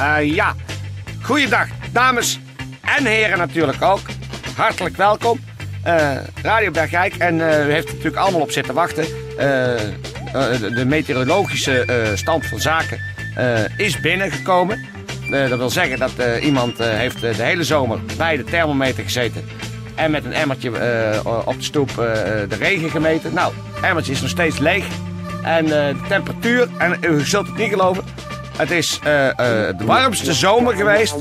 Uh, ja, goeiedag dames en heren natuurlijk ook. Hartelijk welkom. Uh, Radio Bergijk en uh, u heeft natuurlijk allemaal op zitten wachten. de, de meteorologische stand van zaken is binnengekomen. dat wil zeggen dat iemand heeft de hele zomer bij de thermometer gezeten. En met een emmertje op de stoep de regen gemeten. Nou, het emmertje is nog steeds leeg. En de temperatuur, en u zult het niet geloven, het is uh, uh, de warmste zomer geweest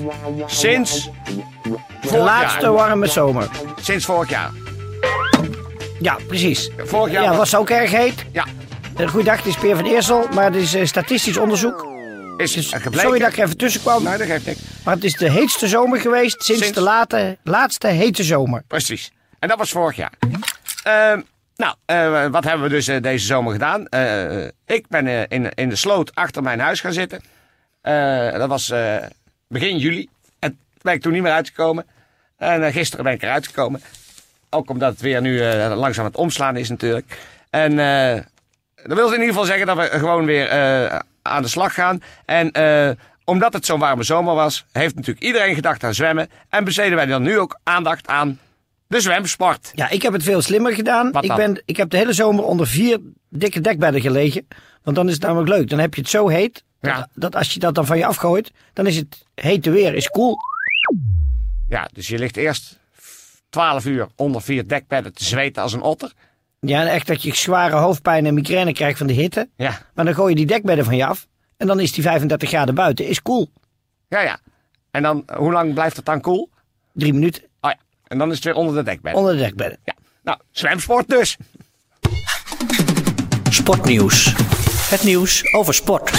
sinds. De laatste warme zomer. Sinds vorig jaar. Ja, precies. Vorig jaar. Ja, was ook erg heet. Ja. Goeiedag, het is Peer van Eersel, maar het is uh, statistisch onderzoek. Is dus, gebleken. Sorry dat ik even tussen kwam. Nee, dat geeft niks. Maar het is de heetste zomer geweest sinds, sinds... de late, laatste hete zomer. Precies. En dat was vorig jaar. Ehm, nou, uh, wat hebben we dus uh, deze zomer gedaan? Uh, ik ben in, in de sloot achter mijn huis gaan zitten. dat was begin juli. En ben ik toen niet meer uitgekomen. En gisteren ben ik eruit gekomen. Ook omdat het weer nu langzaam het omslaan is natuurlijk. En dat wil in ieder geval zeggen dat we gewoon weer aan de slag gaan. En omdat het zo'n warme zomer was, heeft natuurlijk iedereen gedacht aan zwemmen. En besteden wij dan nu ook aandacht aan de zwemsport. Ja, ik heb het veel slimmer gedaan. Ik, ben, ik heb de hele zomer onder vier dikke dekbedden gelegen. Want dan is het namelijk leuk. Dan heb je het zo heet. Dat, dat als je dat dan van je afgooit, dan is het hete weer, is cool. Ja, dus je ligt eerst 12 uur onder vier dekbedden te zweten als een otter. Ja, en echt dat je zware hoofdpijn en migraine krijgt van de hitte. Ja. Maar dan gooi je die dekbedden van je af. En dan is die 35 graden buiten, is cool. Ja, ja. En dan, hoe lang blijft het dan cool? Drie minuten. En dan is het weer onder de dekbedden. Onder de dekbedden. Ja. Nou, zwemsport dus. Sportnieuws. Het nieuws over sport.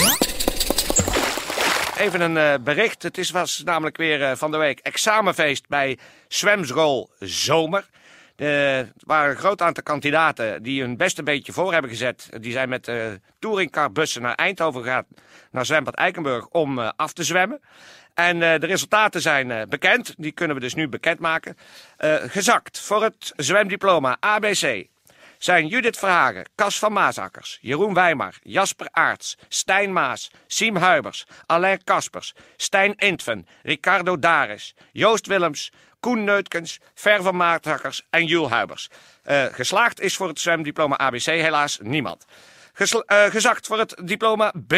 Even een uh, bericht. Het is, was namelijk weer uh, van de week examenfeest bij Zwemschool Zomer. Er waren een groot aantal kandidaten die hun best een beetje voor hebben gezet. Die zijn met uh, touringcarbussen naar Eindhoven gegaan, naar zwembad Eikenburg, om af te zwemmen. En de resultaten zijn bekend. Die kunnen we dus nu bekendmaken. Gezakt voor het zwemdiploma ABC zijn Judith Verhagen, Cas van Maasakkers, Jeroen Wijmar, Jasper Aarts, Stijn Maas, Siem Huibers, Alain Kaspers, Stijn Intven, Ricardo Daris, Joost Willems, Koen Neutkens, Ver van Maartakkers en Jules Huibers. geslaagd is voor het zwemdiploma ABC helaas niemand. Gesl gezakt voor het diploma B.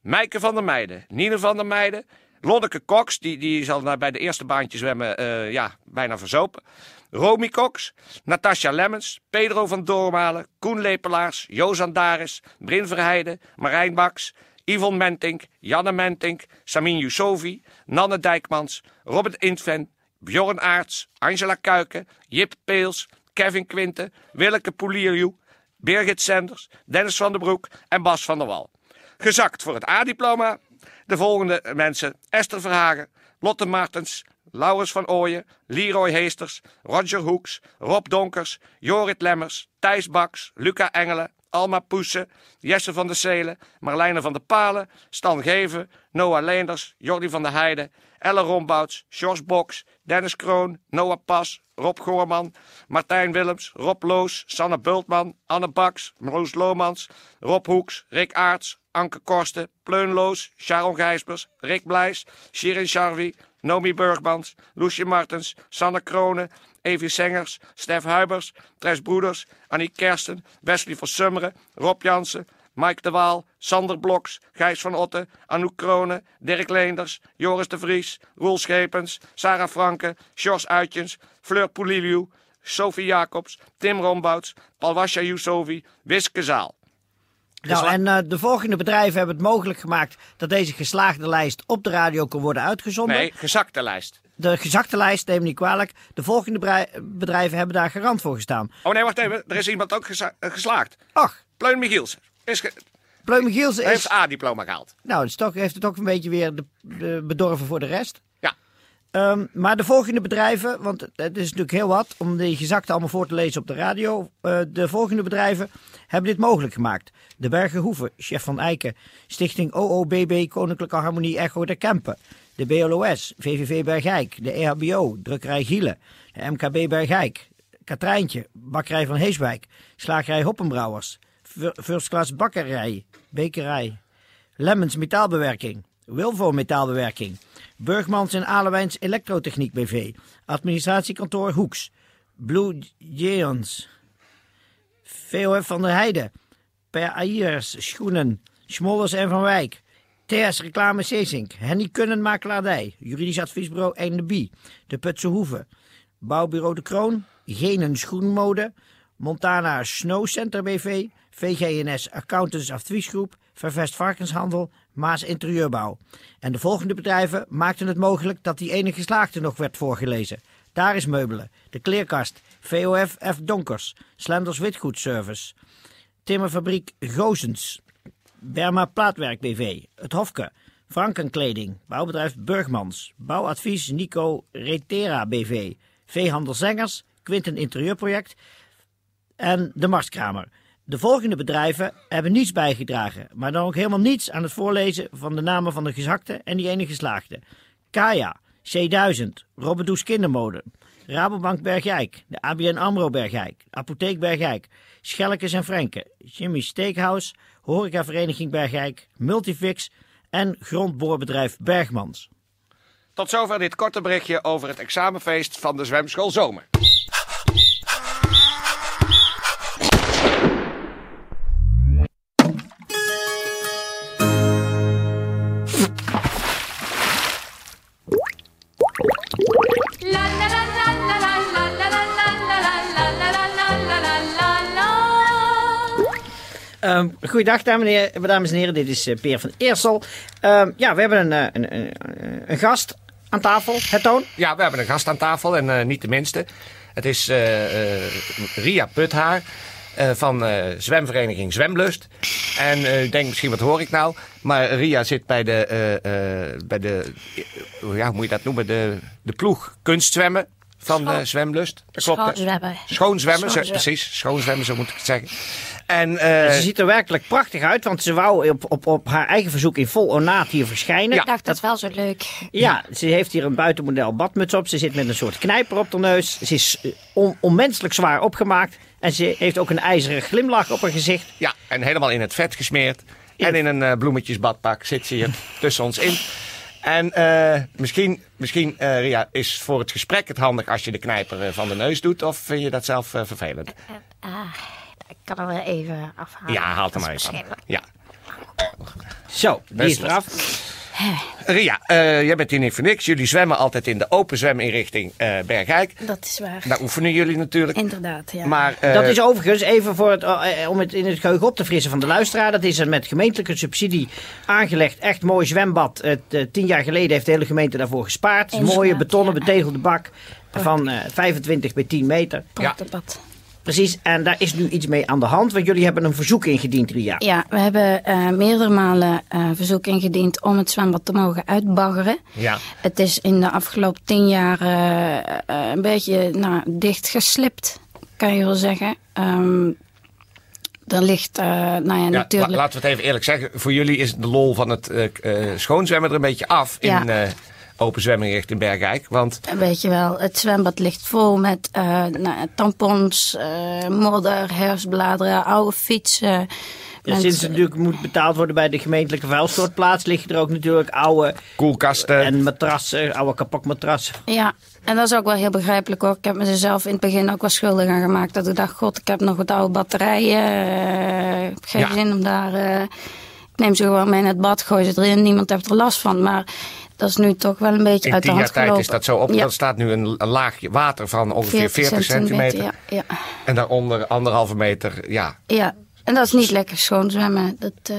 Meike van der Meijden, Nine van der Meijden, Lonneke Cox, die, die zal bij de eerste baantje zwemmen uh, ja, bijna verzopen. Romy Cox, Natasja Lemmens, Pedro van Doormalen, Koen Lepelaars, Jozan Daris, Brin Verheijden, Marijn Baks, Yvonne Mentink, Janne Mentink, Samin Yusovi, Nanne Dijkmans, Robert Intven, Bjorn Aarts, Angela Kuiken, Jip Peels, Kevin Quinten, Willeke Poulierju, Birgit Senders, Dennis van der Broek en Bas van der Wal. Gezakt voor het A-diploma de volgende mensen: Esther Verhagen, Lotte Martens, Laurens van Ooyen, Leroy Heesters, Roger Hoeks, Rob Donkers, Jorit Lemmers, Thijs Baks, Luca Engelen, Alma Poesen, Jesse van der Zelen, Marlijne van der Palen, Stan Geven, Noah Leenders, Jordi van der Heijden, Elle Rombouts, George Boks, Dennis Kroon, Noah Pas, Rob Goorman, Martijn Willems, Rob Loos, Sanne Bultman, Anne Baks, Roos Lomans, Rob Hoeks, Rick Aarts, Anke Korsten, Pleunloos, Sharon Gijsbers, Rick Blijs, Shirin Sharvi, Nomi Burgmans, Loesje Martens, Sanne Kronen, Evie Sengers, Stef Huibers, Tres Broeders, Annie Kersten, Wesley van Summeren, Rob Jansen, Mike de Waal, Sander Bloks, Gijs van Otten, Anouk Kronen, Dirk Leenders, Joris de Vries, Roel Schepens, Sarah Franke, Jos Uitjens, Fleur Pouliliu, Sophie Jacobs, Tim Rombouts, Palwasja Yusovi, Wiske Zaal. Nou, en uh, de volgende bedrijven hebben het mogelijk gemaakt dat deze geslaagde lijst op de radio kan worden uitgezonden. Nee, gezakte lijst. De gezakte lijst, neem niet kwalijk. De volgende bedrijven hebben daar garant voor gestaan. Oh nee, wacht even. Er is iemand ook gesa geslaagd. Ach. Pleun Michiels. Is ge Hij heeft is... A-diploma gehaald. Nou, het is heeft het ook een beetje weer de, de bedorven voor de rest. Ja. Ehm, maar de volgende bedrijven, want het is natuurlijk heel wat om die gezakte allemaal voor te lezen op de radio. Eh, de volgende bedrijven hebben dit mogelijk gemaakt. De Bergen Hoeven, Chef van Eiken, Stichting OOBB Koninklijke Harmonie Echo de Kempen. De BLOS, VVV Bergijk, de EHBO, Drukkerij Gielen, de MKB Bergijk, Katrijntje, Bakkerij van Heeswijk, Slagerij Hoppenbrouwers, First Class Bakkerij, Bekerij, Lemmens Metaalbewerking, Wilvo Metaalbewerking, Burgmans en Alewijns Elektrotechniek BV, Administratiekantoor Hoeks, Blue Giants, VOF van der Heijden, Per Aiers Schoenen, Schmollers en Van Wijk, TS Reclame Seesink, Henny Kunnen Makelaardij, Juridisch Adviesbureau Eindeby, De Putse Hoeve, Bouwbureau De Kroon, Genen Schoenmode, Montana Snow Center BV, VGNS Accountants Adviesgroep, Vervest Varkenshandel, Maas Interieurbouw. En de volgende bedrijven maakten het mogelijk dat die ene geslaagde nog werd voorgelezen. Daar is Meubelen, De Kleerkast, VOF F Donkers, Slenders Witgoedservice, Timmerfabriek Gozens, Berma Plaatwerk BV, Het Hofke, Frankenkleding, Bouwbedrijf Burgmans, Bouwadvies Nico Retera BV, Veehandel Zengers, Quinten Interieurproject en de Marskramer. De volgende bedrijven hebben niets bijgedragen, maar dan ook helemaal niets aan het voorlezen van de namen van de gezakte en die ene geslaagde. Kaya, C1000, Robbedoes Kindermode, Rabobank Bergijk, de ABN AMRO Bergijk, Apotheek Bergijk, Schellekes en Frenke, Jimmy Steakhouse, Horecavereniging Bergijk, Multifix en grondboorbedrijf Bergmans. Tot zover dit korte berichtje over het examenfeest van de zwemschool Zomer. Goeiedag, dames en, heren. Dit is eh, Peer van Eersel. Ehm, ja, we hebben een, eh, een, een, een gast aan tafel. Het Toon. Ja, we hebben een gast aan tafel en eh, niet de minste. Het is eh, eh, Ria Puthaar eh, van eh, zwemvereniging Zwemlust. En eh, u denkt misschien, wat hoor ik nou? Maar Ria zit bij de, eh, eh, bij de eh, ja, hoe moet je dat noemen? De, de ploeg kunstzwemmen van eh, Zwemlust. Dat klopt, hè? Schoonzwemmen. Schoonzwemmen, Schoonzwemmen. precies. Schoonzwemmen, zo moet ik het zeggen. En, eh, Ze ziet er werkelijk prachtig uit, want ze wou op, op, op haar eigen verzoek in vol ornaat hier verschijnen. Ja. Ik dacht, dat is wel zo leuk. Ja, ze heeft hier een buitenmodel badmuts op. Ze zit met een soort knijper op haar neus. Ze is eh, on- onmenselijk zwaar opgemaakt. En ze heeft ook een ijzeren glimlach op haar gezicht. Ja, en helemaal in het vet gesmeerd. En in een bloemetjesbadpak zit ze hier tussen ons in. En eh, misschien, misschien eh, Ria, is voor het gesprek het handig als je de knijper eh, van de neus doet. Of vind je dat zelf eh, vervelend? Ik kan er wel even afhalen. Ja, haal het er Dat maar even verschrikkelijk. Ja. Zo, die Best is eraf. Ria, eh, jij bent hier niet voor niks. Jullie zwemmen altijd in de open zweminrichting eh Bergijk. Dat is waar. Daar oefenen jullie natuurlijk. Inderdaad, ja. Maar eh, Dat is overigens, even voor het, om het in het geheugen op te frissen van de luisteraar. Dat is een met gemeentelijke subsidie aangelegd. Echt mooi zwembad. Het, tien jaar geleden heeft de hele gemeente daarvoor gespaard. Een mooie betonnen ja. betegelde bak van eh, 25 bij 10 meter. Prachtig Precies, en daar is nu iets mee aan de hand. Want jullie hebben een verzoek ingediend, Ria. Ja, we hebben eh, meerdere malen eh, verzoek ingediend om het zwembad te mogen uitbaggeren. ja. Het is in de afgelopen tien jaar eh, een beetje nou, dichtgeslipt, kan je wel zeggen. Ehm er ligt, eh, nou ja, Ja, natuurlijk... la- laten we het even eerlijk zeggen. Voor jullie is de lol van het eh, eh, schoonzwemmen er een beetje af Ja. in eh, open zwemmen richting Bergijk. Want Weet je wel, het zwembad ligt vol met eh, nou, tampons, eh, modder, herfstbladeren, oude fietsen. Ja, sinds het natuurlijk moet betaald worden bij de gemeentelijke vuilstortplaats, liggen er ook natuurlijk oude koelkasten. en matrassen, oude kapotmatrassen. Ja, en dat is ook wel heel begrijpelijk hoor. Ik heb me er zelf in het begin ook wel schuldig aan gemaakt. Dat ik dacht, god, ik heb nog wat oude batterijen. eh, ik heb geen Ja. zin om daar... eh, neem ze gewoon mee in het bad, gooi ze erin. Niemand heeft er last van. Maar dat is nu toch wel een beetje in uit de hand jaar tijd gelopen. is dat zo op. Ja, Er staat nu een, een laagje water van ongeveer 40, centimeter. Ja, ja, En daaronder anderhalve meter. Ja, ja, en dat is niet lekker schoon zwemmen. Dat kan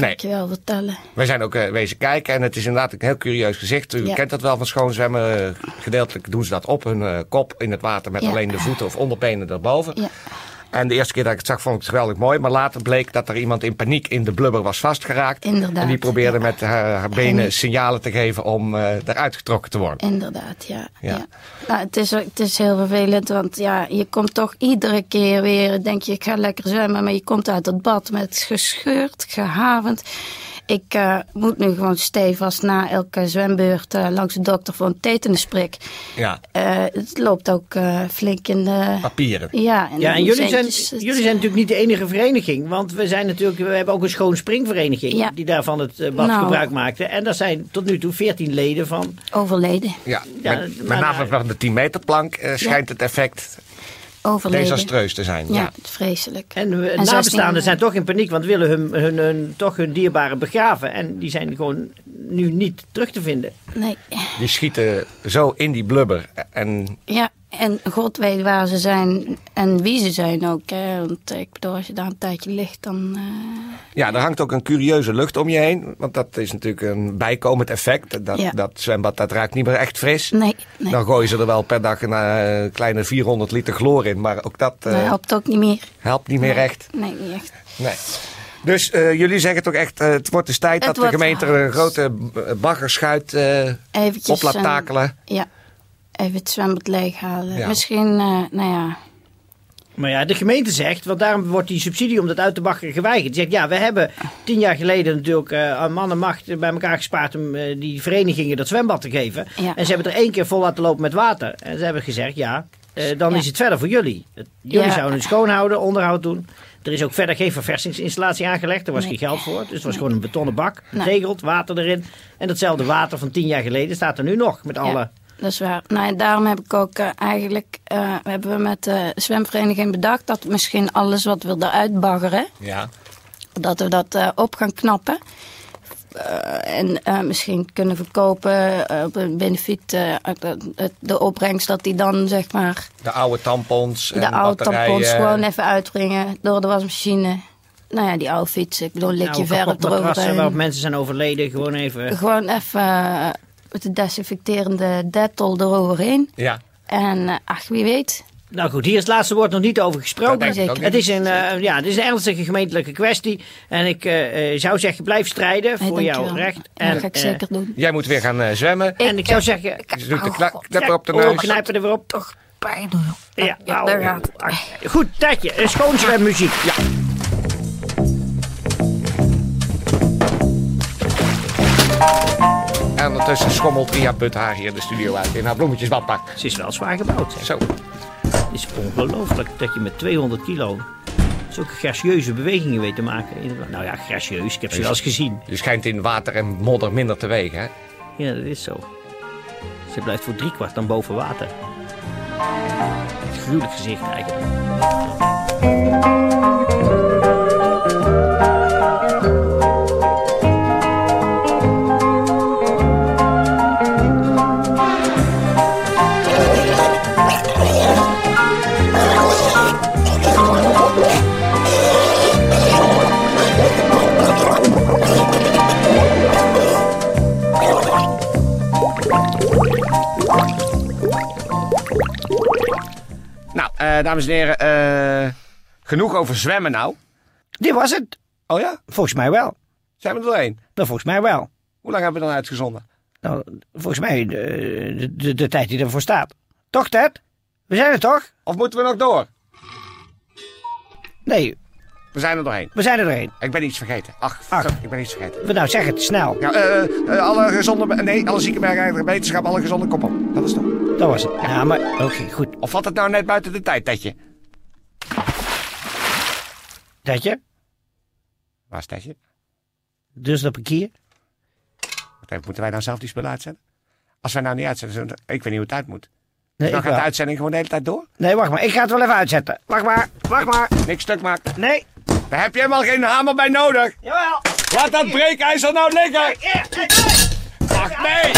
Nee. ik je wel vertellen. wij zijn ook eh, wezen kijken. En het is inderdaad een heel curieus gezicht. U kent dat wel van schoonzwemmen. Gedeeltelijk doen ze dat op hun eh, kop in het water met alleen de voeten of onderbenen erboven. Ja. En de eerste keer dat ik het zag, vond ik het geweldig mooi. Maar later bleek dat er iemand in paniek in de blubber was vastgeraakt. Inderdaad, En die probeerde ja. met haar, haar benen En- signalen te geven om eh, eruit getrokken te worden. Inderdaad, ja. Ja. ja. Nou, het, is, het is heel vervelend, want ja, je komt toch iedere keer weer, denk je, ik ga lekker zwemmen, maar je komt uit het bad met gescheurd, gehavend. Ik eh, moet nu gewoon stevast na elke zwembeurt eh, langs de dokter voor een tetanusprik. Ja, Eh, het loopt ook eh, flink in de... papieren. Ja, in Ja, en jullie zijn. Het- jullie zijn natuurlijk niet de enige vereniging. Want we, zijn natuurlijk, we hebben ook een schoon springvereniging. Ja. Die daarvan het bad Nou. gebruik maakte. En daar zijn tot nu toe 14 leden van. Overleden. Ja, Ja, met, met maar- name van de 10 meter plank eh, schijnt het effect Overleden. desastreus te zijn. Ja, Ja. vreselijk. En we- En nabestaanden 16 zijn toch in paniek. Want willen hun, hun, hun, toch hun dierbaren begraven. En die zijn gewoon nu niet terug te vinden. Nee. Die schieten zo in die blubber. En Ja, en God weet waar ze zijn en wie ze zijn ook. Hè. Want ik bedoel, als je daar een tijdje ligt, dan... eh, ja, er hangt ook een curieuze lucht om je heen. Want dat is natuurlijk een bijkomend effect. Dat, Ja. dat zwembad dat ruikt niet meer echt fris. nee, nee. Dan gooien ze er wel per dag een eh, kleine 400 liter chloor in. Maar ook dat eh, dat helpt ook niet meer. helpt niet meer nee, echt. Nee, niet echt. Nee. Dus jullie zeggen toch echt, het wordt dus tijd Het dat de gemeente een grote baggerschuit op laat takelen. ja, even het zwembad leeghalen. Ja. Misschien, eh, nou ja... Maar ja, de gemeente zegt, want daarom wordt die subsidie om dat uit te baggeren geweigerd. Die zegt, ja, we hebben tien jaar geleden natuurlijk eh aan man en macht bij elkaar gespaard om eh, die verenigingen dat zwembad te geven. Ja. En ze hebben er één keer vol laten lopen met water. En ze hebben gezegd, ja, eh, dan Ja. is het verder voor jullie. Jullie Ja. zouden het schoonhouden, onderhoud doen. Er is ook verder geen verversingsinstallatie aangelegd. Er was Nee. geen geld voor. Dus het was gewoon een betonnen bak. Nee. Geregeld, water erin. En datzelfde water van tien jaar geleden staat er nu nog. Met alle... Dat is waar. Nou, en daarom heb ik ook eh, eigenlijk, eh, hebben we met de zwemvereniging bedacht dat misschien alles wat we eruit baggeren, Ja. dat we dat eh, op gaan knappen. Eh, en eh, misschien kunnen verkopen op een benefiet, eh, de, de opbrengst dat die dan zeg maar De oude tampons en de oude batterijen. tampons gewoon even uitbrengen door de wasmachine. Nou ja, die oude fietsen, ik bedoel, lik je Nou, verf eroverheen. waarop mensen zijn overleden. Gewoon even... Gewoon even met de desinfecterende Dettol eroverheen. Ja. En eh, ach, wie weet. Nou goed, hier is het laatste woord nog niet over Dat gesproken. denk ik ook Het is, een, eh, ja, het is een ernstige gemeentelijke kwestie. En ik eh, zou zeggen, blijf strijden voor jouw recht. En dat ga ik eh, zeker doen. Jij moet weer gaan eh, zwemmen. en ik zou zeggen, Je doet de Oh, op de oh, neus. knijpen er weer op. Toch pijn. Ja, ja au. daar gaat het. Ach, Goed, Tetje, eh, schoonzwemmuziek. Ja. En ondertussen schommelt Ria Put haar hier de studio uit in haar bloemetjesbadpak. Ze is wel zwaar gebouwd. Zeg. Zo. Het is ongelooflijk dat je met 200 kilo zulke gracieuze bewegingen weet te maken. Nou ja, gracieus, ik heb ze wel eens gezien. Je schijnt in water en modder minder te wegen, hè? Ja, dat is zo. Ze blijft voor driekwart dan boven water. Het gruwelijk gezicht eigenlijk. Dames en heren, eh, genoeg over zwemmen nou. Dit was het. Oh ja? Volgens mij wel. Zijn we er doorheen? Nou, volgens mij wel. Hoe lang hebben we dan uitgezonden? Nou, volgens mij de, de, de, de tijd die ervoor staat. Toch, Ted? We zijn er toch? Of moeten we nog door? Nee, We zijn er doorheen. we zijn er doorheen. Ik ben iets vergeten. Ach, Ach. ik ben iets vergeten. Nou, zeg het snel. Ja, eh, eh, alle gezonde... Nee, alle ziekenbergen, wetenschap, alle gezonde kop op. Dat is het? Dat was het. Ja, maar oké, goed. Of valt het nou net buiten de tijd, Tetje? Tetje, Waar is Tetje? dus dat. Wat even, moeten wij nou zelf die spullen uitzetten? Als wij nou niet uitzetten, ik weet niet hoe het uit moet. Nee, dan ik gaat de uitzending gewoon de hele tijd door. nee, wacht maar. Ik ga het wel even uitzetten. Wacht maar, wacht maar. Niks stuk maken. Nee. Daar heb je helemaal geen hamer bij nodig. Jawel. Laat dat breekijzer nou liggen. Ach nee.